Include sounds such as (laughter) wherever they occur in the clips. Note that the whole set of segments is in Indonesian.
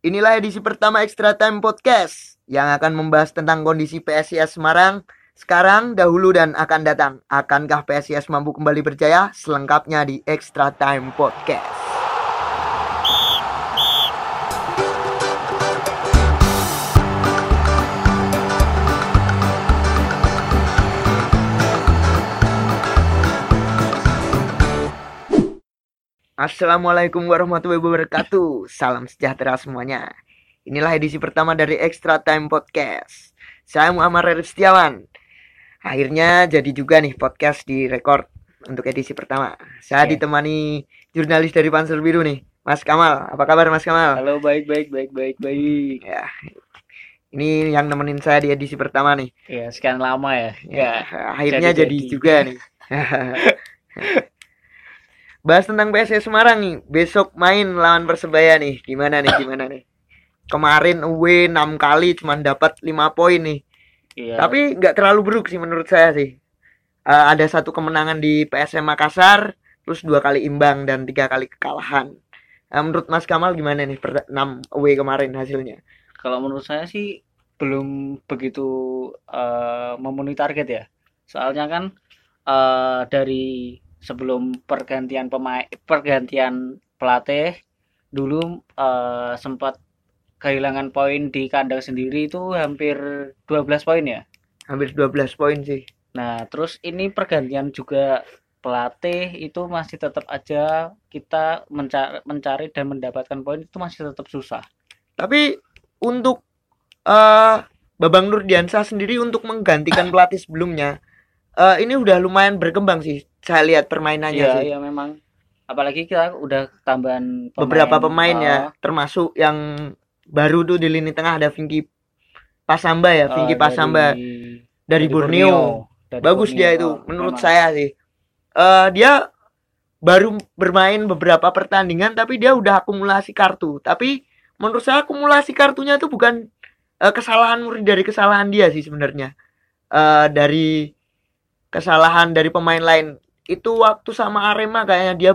Inilah edisi pertama Extra Time Podcast yang akan membahas tentang kondisi PSIS Semarang sekarang, dahulu, dan akan datang. Akankah PSIS mampu kembali berjaya? Selengkapnya di Extra Time Podcast. Assalamualaikum warahmatullahi wabarakatuh. Salam sejahtera semuanya. Inilah edisi pertama dari Extra Time Podcast. Saya Muhammad Reri Setiawan. Akhirnya jadi juga nih podcast di record untuk edisi pertama. Saya Oke. ditemani jurnalis dari Pansel Biru nih, Mas Kamal. Apa kabar Mas Kamal? Halo, baik, baik, baik, baik, baik. Ya. Ini yang nemenin saya di edisi pertama nih. Ya, sekian lama ya. Ya, Ya, akhirnya jadi, jadi-jadi. juga nih. (laughs) (laughs) Bahas tentang PSS Semarang nih. Besok main lawan Persebaya nih. Gimana nih? Gimana nih? Kemarin away 6 kali cuma dapat 5 poin nih. Iya. Tapi nggak terlalu buruk sih menurut saya sih. Eh, ada satu kemenangan di PSM Makassar, terus dua kali imbang dan tiga kali kekalahan. Eh, menurut Mas Kamal gimana nih per 6 away kemarin hasilnya? kalau menurut saya sih belum begitu eh, memenuhi target ya. Soalnya kan eh, dari sebelum pergantian pemain, pergantian pelatih dulu eh, sempat kehilangan poin di kandang sendiri itu hampir 12 poin ya. Hampir 12 poin sih. Nah, terus ini pergantian juga pelatih itu masih tetap aja kita mencari, mencari dan mendapatkan poin itu masih tetap susah. Tapi untuk eh Babang Nurdiansyah sendiri untuk menggantikan pelatih sebelumnya, eh ini udah lumayan berkembang sih. Saya lihat permainannya Iya, sih. iya memang. Apalagi kita udah tambahan Beberapa pemain ya, eh, termasuk yang baru tuh di lini tengah ada Vinky Pasamba ya, eh, Vinky dari- Pasamba dari, Borneo. Dari Bagus Borneo. dia itu Oh, menurut memang. saya sih. Eh dia baru bermain beberapa pertandingan tapi dia udah akumulasi kartu. Tapi menurut saya akumulasi kartunya itu bukan eh, kesalahan murni dari kesalahan dia sih sebenarnya. Eh dari kesalahan dari pemain lain. Itu waktu sama Arema kayaknya dia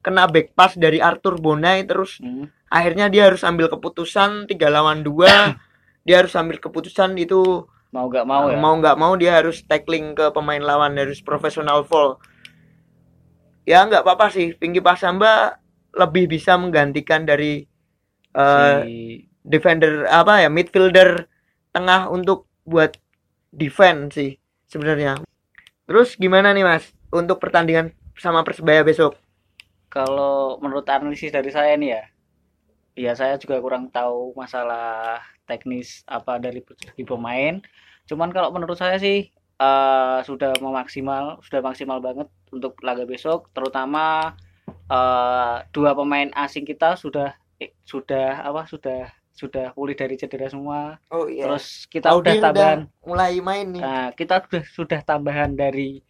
kena back pass dari Arthur Bonai terus Hmm. akhirnya dia harus ambil keputusan tiga lawan dua. (coughs) Dia harus ambil keputusan itu Mau gak mau ya. mau nggak mau dia harus tackling ke pemain lawan harus profesional fall ya nggak apa-apa sih. Pinky Pasamba lebih bisa menggantikan dari eh, si defender apa ya midfielder tengah untuk buat defense sih sebenarnya. Terus gimana nih mas untuk pertandingan sama persebaya besok kalau menurut analisis dari saya nih ya, ya saya juga kurang tahu masalah teknis apa dari segi pemain. Cuman kalau menurut saya sih eh, sudah memaksimal, sudah maksimal banget untuk laga besok, terutama eh, dua pemain asing kita sudah eh, sudah apa sudah sudah pulih dari cedera semua. oh iya Terus kita udah Audil tambahan, mulai main nih nah, kita sudah sudah tambahan dari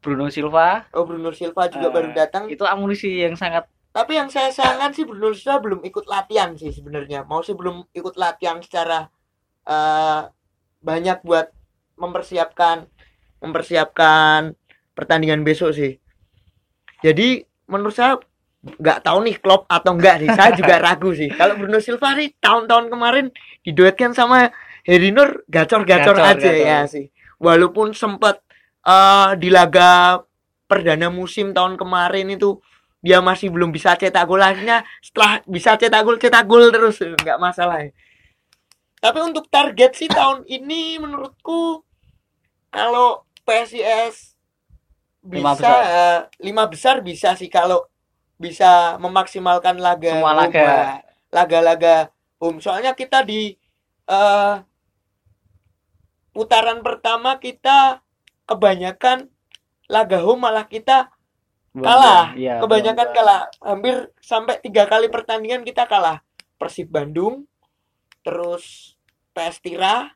Bruno Silva. oh Bruno Silva juga Eh, baru datang Itu amunisi yang sangat Tapi yang saya sayangkan sih Bruno Silva belum ikut latihan sih sebenarnya. Mau sih belum ikut latihan secara eh, banyak buat mempersiapkan mempersiapkan pertandingan besok sih. Jadi menurut saya nggak tahu nih klub atau enggak sih. Saya juga (laughs) ragu sih. Kalau Bruno Silva nih tahun-tahun kemarin diduetkan sama Heri Nur gacor-gacor Gacor, aja gacor. ya sih. Walaupun sempat eh, di laga perdana musim tahun kemarin itu dia masih belum bisa cetak gol. Akhirnya setelah bisa cetak gol cetak gol terus. Nggak masalah ya. tapi untuk target sih tahun ini menurutku kalau PSIS Lima bisa eh, lima besar bisa sih. Kalau bisa memaksimalkan laga Semua laga. eh, laga-laga home. Soalnya kita di eh, putaran pertama kita kebanyakan laga home malah kita kalah. Iya, kebanyakan kalah. hampir sampai tiga kali pertandingan kita kalah. Persib Bandung terus PS Tira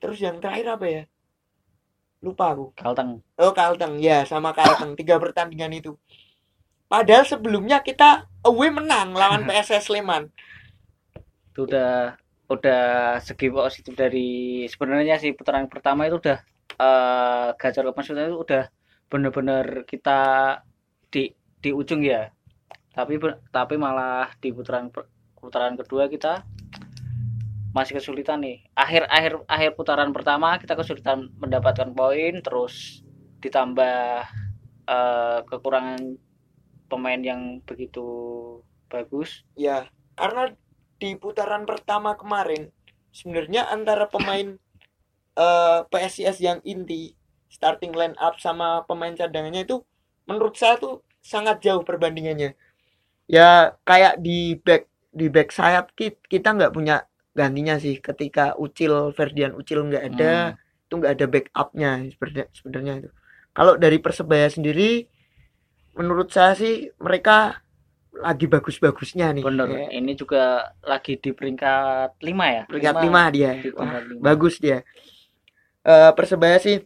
terus yang terakhir apa ya? Lupa aku. Kalteng. oh Kalteng. Ya sama Kalteng. Tiga pertandingan itu. Padahal sebelumnya kita away menang lawan (laughs) PSS Sleman. Itu udah udah segi positif dari sebenarnya sih putaran pertama itu udah eh gacor maksudnya itu udah bener-bener kita di di ujung ya. Tapi tapi malah di putaran putaran kedua kita masih kesulitan nih akhir akhir akhir putaran pertama kita kesulitan mendapatkan poin terus ditambah uh, kekurangan pemain yang begitu bagus ya karena di putaran pertama kemarin sebenarnya antara pemain (laughs) uh, PSIS yang inti starting line up sama pemain cadangannya itu menurut saya tuh sangat jauh perbandingannya ya kayak di back di back sayap kita nggak punya gantinya sih ketika Ucil Ferdian Ucil nggak ada hmm. itu nggak ada backupnya sebenarnya sebenarnya itu kalau dari persebaya sendiri menurut saya sih mereka lagi bagus-bagusnya nih. Bener. Ya. Ini juga lagi di peringkat lima ya. Peringkat lima, dia. Wah, lima. Bagus dia. Uh, Persebaya sih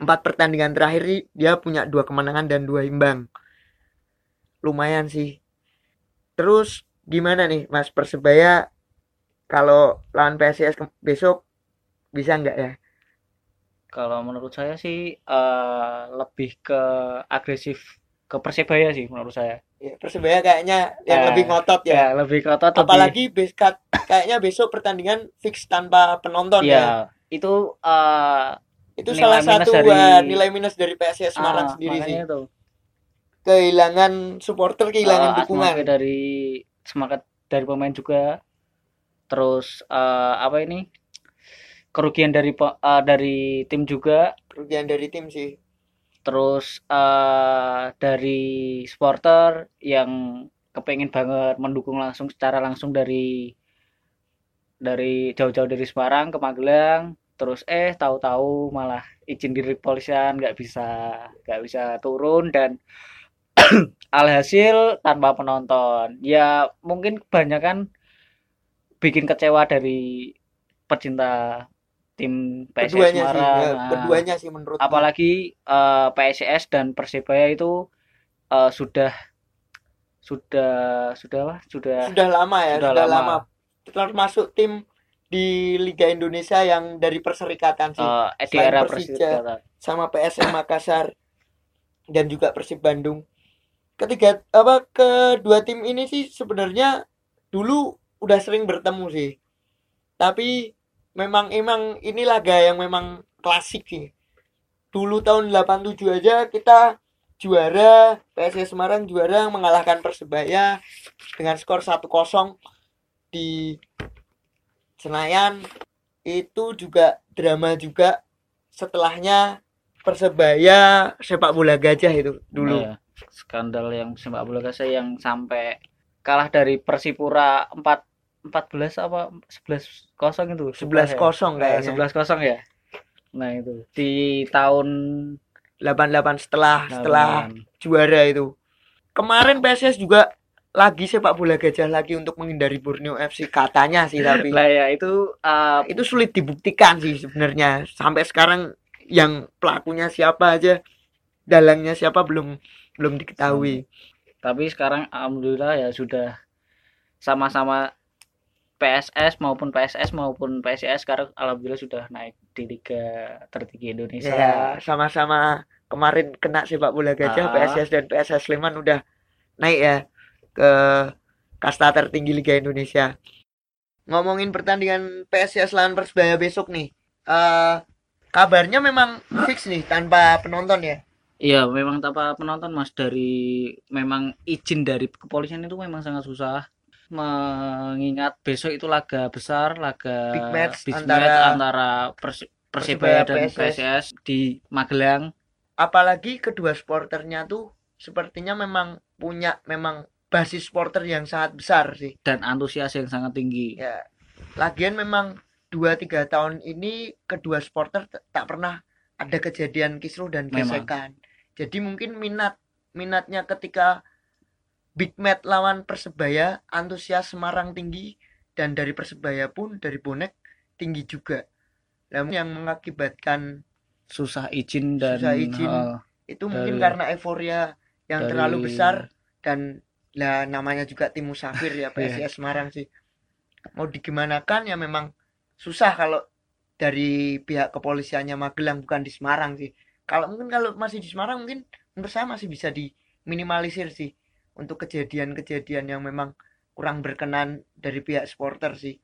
empat pertandingan terakhir dia punya dua kemenangan dan dua imbang. Lumayan sih. Terus gimana nih Mas Persebaya kalau lawan PSIS besok bisa nggak ya? Kalau menurut saya sih uh, lebih ke agresif ke Persebaya sih menurut saya ya, Persebaya kayaknya yang eh, lebih ngotot ya. ya lebih ngotot apalagi lebih... besok kayaknya besok pertandingan fix tanpa penonton ya, ya. Itu uh, itu salah satu dari... nilai minus dari PSIS Semarang ah, sendiri sih. itu. kehilangan supporter kehilangan uh, dukungan. dari semangat dari pemain juga. Terus uh, apa ini? Kerugian dari uh, dari tim juga. Kerugian dari tim sih. Terus uh, dari supporter yang kepengen banget mendukung langsung secara langsung dari dari jauh-jauh dari Semarang ke Magelang terus eh tahu-tahu malah izin diri polisian nggak bisa nggak bisa turun dan (clears throat) alhasil tanpa penonton ya mungkin kebanyakan bikin kecewa dari pecinta tim PSS keduanya Semarang. Sih, ya, nah, keduanya sih menurut apalagi uh, eh, PSS dan Persebaya itu uh, sudah sudah sudah? Sudah sudah lama ya, sudah, sudah lama. lama. Termasuk tim di Liga Indonesia yang dari perserikatan sih. Uh, di era Persija sama PSM Makassar dan juga Persib Bandung. Ketiga apa kedua tim ini sih sebenarnya dulu udah sering bertemu sih. Tapi memang emang ini laga yang memang klasik sih dulu tahun 87 aja kita juara PSS Semarang juara mengalahkan Persebaya dengan skor 1-0 di Senayan itu juga drama juga setelahnya Persebaya sepak bola gajah itu dulu. Ya, skandal yang sepak bola gajah yang sampai kalah dari Persipura 4 14 apa 11 kosong itu? 11 kosong kayak 11 kosong ya? Nah itu. Di tahun 88 setelah 88. setelah juara itu. Kemarin PSS juga lagi sepak bola gajah lagi untuk menghindari Borneo FC katanya sih (laughs) tapi lah ya itu uh, itu sulit dibuktikan sih sebenarnya sampai sekarang yang pelakunya siapa aja dalangnya siapa belum belum diketahui tapi sekarang alhamdulillah ya sudah sama-sama PSS maupun PSS maupun PSIS sekarang alhamdulillah sudah naik di liga tertinggi Indonesia. Ya, sama-sama kemarin kena sepak bola gajah ah. PSS dan PSS Sleman udah naik ya ke kasta tertinggi Liga Indonesia. Ngomongin pertandingan PSS lawan Persebaya besok nih. Uh, kabarnya memang fix nih tanpa penonton ya. Iya, memang tanpa penonton Mas dari memang izin dari kepolisian itu memang sangat susah mengingat besok itu laga besar, laga big match, big antara, match antara Pers Persibaya dan PSS. PSS di Magelang. Apalagi kedua sporternya tuh sepertinya memang punya memang basis supporter yang sangat besar sih dan antusias yang sangat tinggi. Ya. Lagian memang dua tiga tahun ini kedua supporter tak pernah ada kejadian kisruh dan gesekan. Jadi mungkin minat minatnya ketika big match lawan Persebaya antusias Semarang tinggi dan dari Persebaya pun dari bonek tinggi juga namun yang mengakibatkan susah izin dan susah izin uh, itu dari, mungkin karena euforia yang dari, terlalu besar dan lah namanya juga tim musafir ya (laughs) PSIS yeah. Semarang sih mau digimanakan ya memang susah kalau dari pihak kepolisiannya Magelang bukan di Semarang sih kalau mungkin kalau masih di Semarang mungkin menurut saya masih bisa diminimalisir sih untuk kejadian-kejadian yang memang kurang berkenan dari pihak supporter sih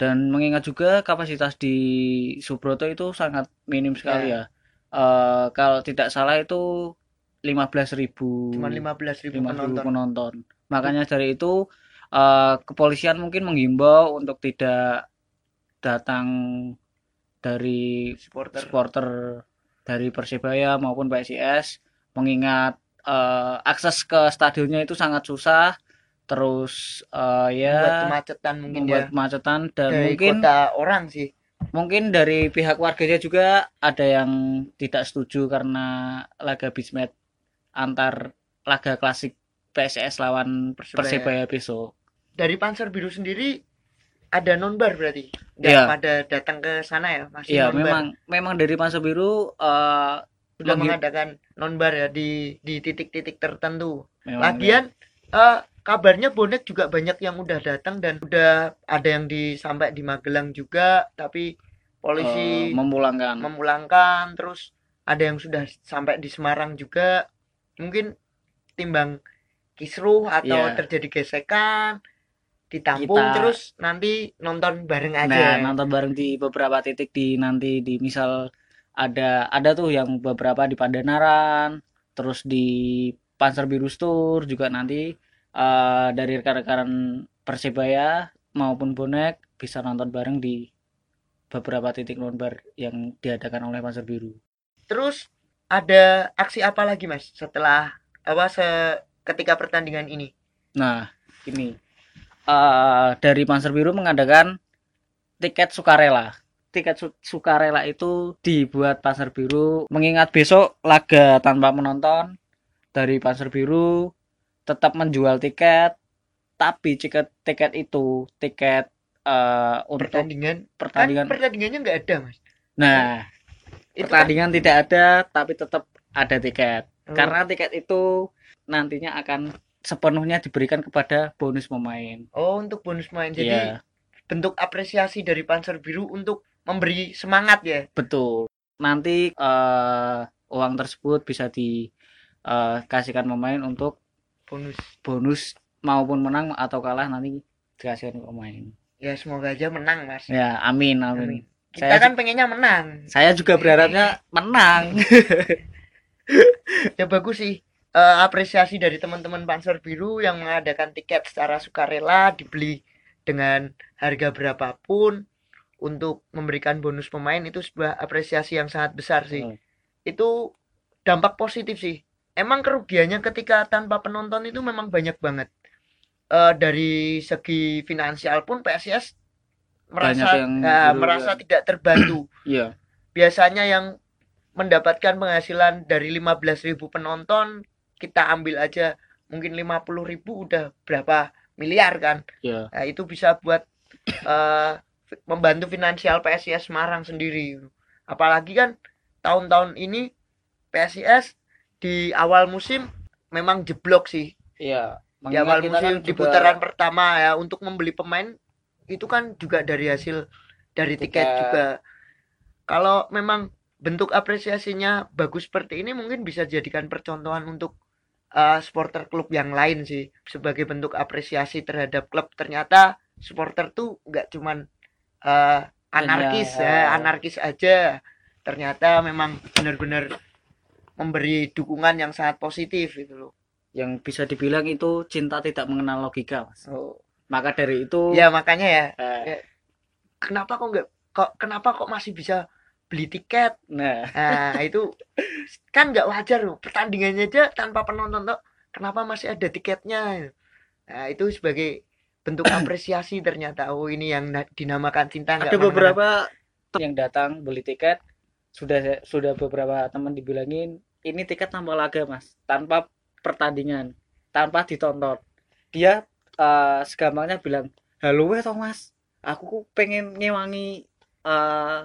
dan mengingat juga kapasitas di Subroto itu sangat minim sekali ya. Eh, kalau tidak salah itu 15.000 cuma 15.000 15.000 penonton. penonton. Makanya dari itu eh, kepolisian mungkin menghimbau untuk tidak datang dari supporter. supporter dari Persebaya maupun PSIS mengingat eh, akses ke stadionnya itu sangat susah. Terus eh, ya buat kemacetan mungkin membuat ya. kemacetan dan dari mungkin kota orang sih. mungkin dari pihak warganya juga ada yang tidak setuju karena laga match antar laga klasik PSS lawan Persebaya. Besok. dari Panzer Biru sendiri ada nonbar berarti nggak Iya. pada datang ke sana ya masih Iya, nonbar memang memang dari Panser Biru eh, sudah mengadakan nonbar ya di di titik-titik tertentu memang lagian eh, kabarnya bonek juga banyak yang udah datang dan udah ada yang di sampai di Magelang juga tapi polisi memulangkan. memulangkan terus ada yang sudah sampai di Semarang juga mungkin timbang kisruh atau Iya. terjadi gesekan ditampung Kita- terus nanti nonton bareng Nah, aja nonton bareng di beberapa titik di nanti di misal ada ada tuh yang beberapa di Pandanaran, terus di Panser Biru Tour juga nanti eh, dari rekan-rekan Persebaya maupun bonek bisa nonton bareng di beberapa titik nonbar yang diadakan oleh Panser Biru. terus ada aksi apa lagi mas setelah apa se ketika pertandingan ini Nah, ini eh, dari Panser Biru mengadakan tiket sukarela. Tiket su- sukarela itu dibuat Panser Biru mengingat besok laga tanpa penonton dari Panser Biru tetap menjual tiket, tapi tiket tiket itu tiket eh, untuk pertandingan kan pertandingan. pertandingannya nggak ada mas Nah, itu kan pertandingan tidak ada, tapi tetap ada tiket. Oh, Karena tiket itu nantinya akan sepenuhnya diberikan kepada bonus pemain. oh untuk bonus main jadi Iya, bentuk apresiasi dari Panzer Biru untuk memberi semangat ya betul. Nanti eh, uang tersebut bisa dikasihkan pemain untuk bonus bonus maupun menang atau kalah nanti dikasihkan ke pemain. ya semoga aja menang mas Ya, amin, amin. Amin. Kita Saya kan pengennya menang. Saya juga berharapnya menang. (laughs) ya bagus sih. Eh, apresiasi dari teman-teman Panzer Biru yang mengadakan tiket secara sukarela dibeli dengan harga berapapun untuk memberikan bonus pemain itu sebuah apresiasi yang sangat besar sih. Hmm. itu dampak positif sih. Emang kerugiannya ketika tanpa penonton itu memang banyak banget. Eh, dari segi finansial pun PSIS merasa yang ya, dirugikan. merasa tidak terbantu (clears throat) Iya, biasanya yang mendapatkan penghasilan dari 15.000 penonton kita ambil aja mungkin 50.000 udah berapa miliar kan iya. nah, itu bisa buat (clears throat) eh, membantu finansial PSIS Semarang sendiri apalagi kan tahun-tahun ini PSIS di awal musim memang jeblok sih Iya. di awal musim kan di juga- putaran pertama ya untuk membeli pemain itu kan juga dari hasil dari tiket, Tiket. juga kalau memang bentuk apresiasinya bagus seperti ini mungkin bisa jadikan percontohan untuk uh, supporter klub yang lain sih sebagai bentuk apresiasi terhadap klub ternyata supporter tuh nggak cuman uh, anarkis Hanya- ya anarkis aja ternyata memang benar-benar memberi dukungan yang sangat positif gitu loh yang bisa dibilang itu cinta tidak mengenal logika, Mas. oh. Maka dari itu ya makanya ya. eh, kenapa kok nggak kok kenapa kok masih bisa beli tiket? Nah, nah itu kan nggak wajar loh. Pertandingannya aja tanpa penonton tuh kenapa masih ada tiketnya? Nah itu sebagai bentuk (coughs) apresiasi ternyata. Oh ini yang na- dinamakan cinta ada beberapa yang datang beli tiket sudah sudah beberapa teman dibilangin ini tiket tanpa laga, Mas. Tanpa pertandingan, tanpa ditonton. Dia eh, segampangnya bilang, "Halo weh toh, Mas. Aku ku pengen ngewangi eh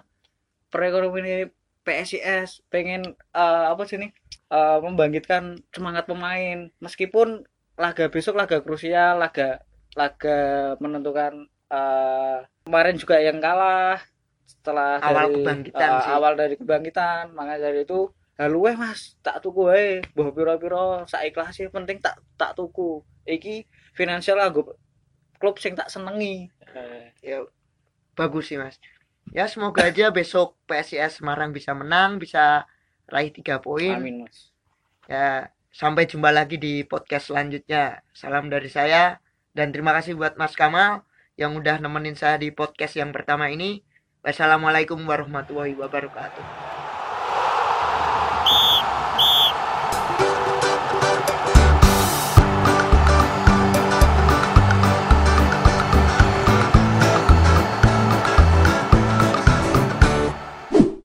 perekonomian PSIS, pengen eh, apa sih nih? eh, membangkitkan semangat pemain meskipun laga besok laga krusial, laga laga menentukan eh, kemarin juga yang kalah setelah Awal dari kebangkitan eh, sih. awal dari kebangkitan makanya dari itu halo weh mas tak tuku wae mbah piro-piro saikhlas sih penting tak tak tuku iki finansial aku klub sing tak senengi. Ya bagus sih mas. Ya semoga aja besok PSIS Semarang bisa menang bisa raih tiga poin. Amin mas. Ya sampai jumpa lagi di podcast selanjutnya. Salam dari saya dan terima kasih buat Mas Kamal yang udah nemenin saya di podcast yang pertama ini. Wassalamualaikum warahmatullahi wabarakatuh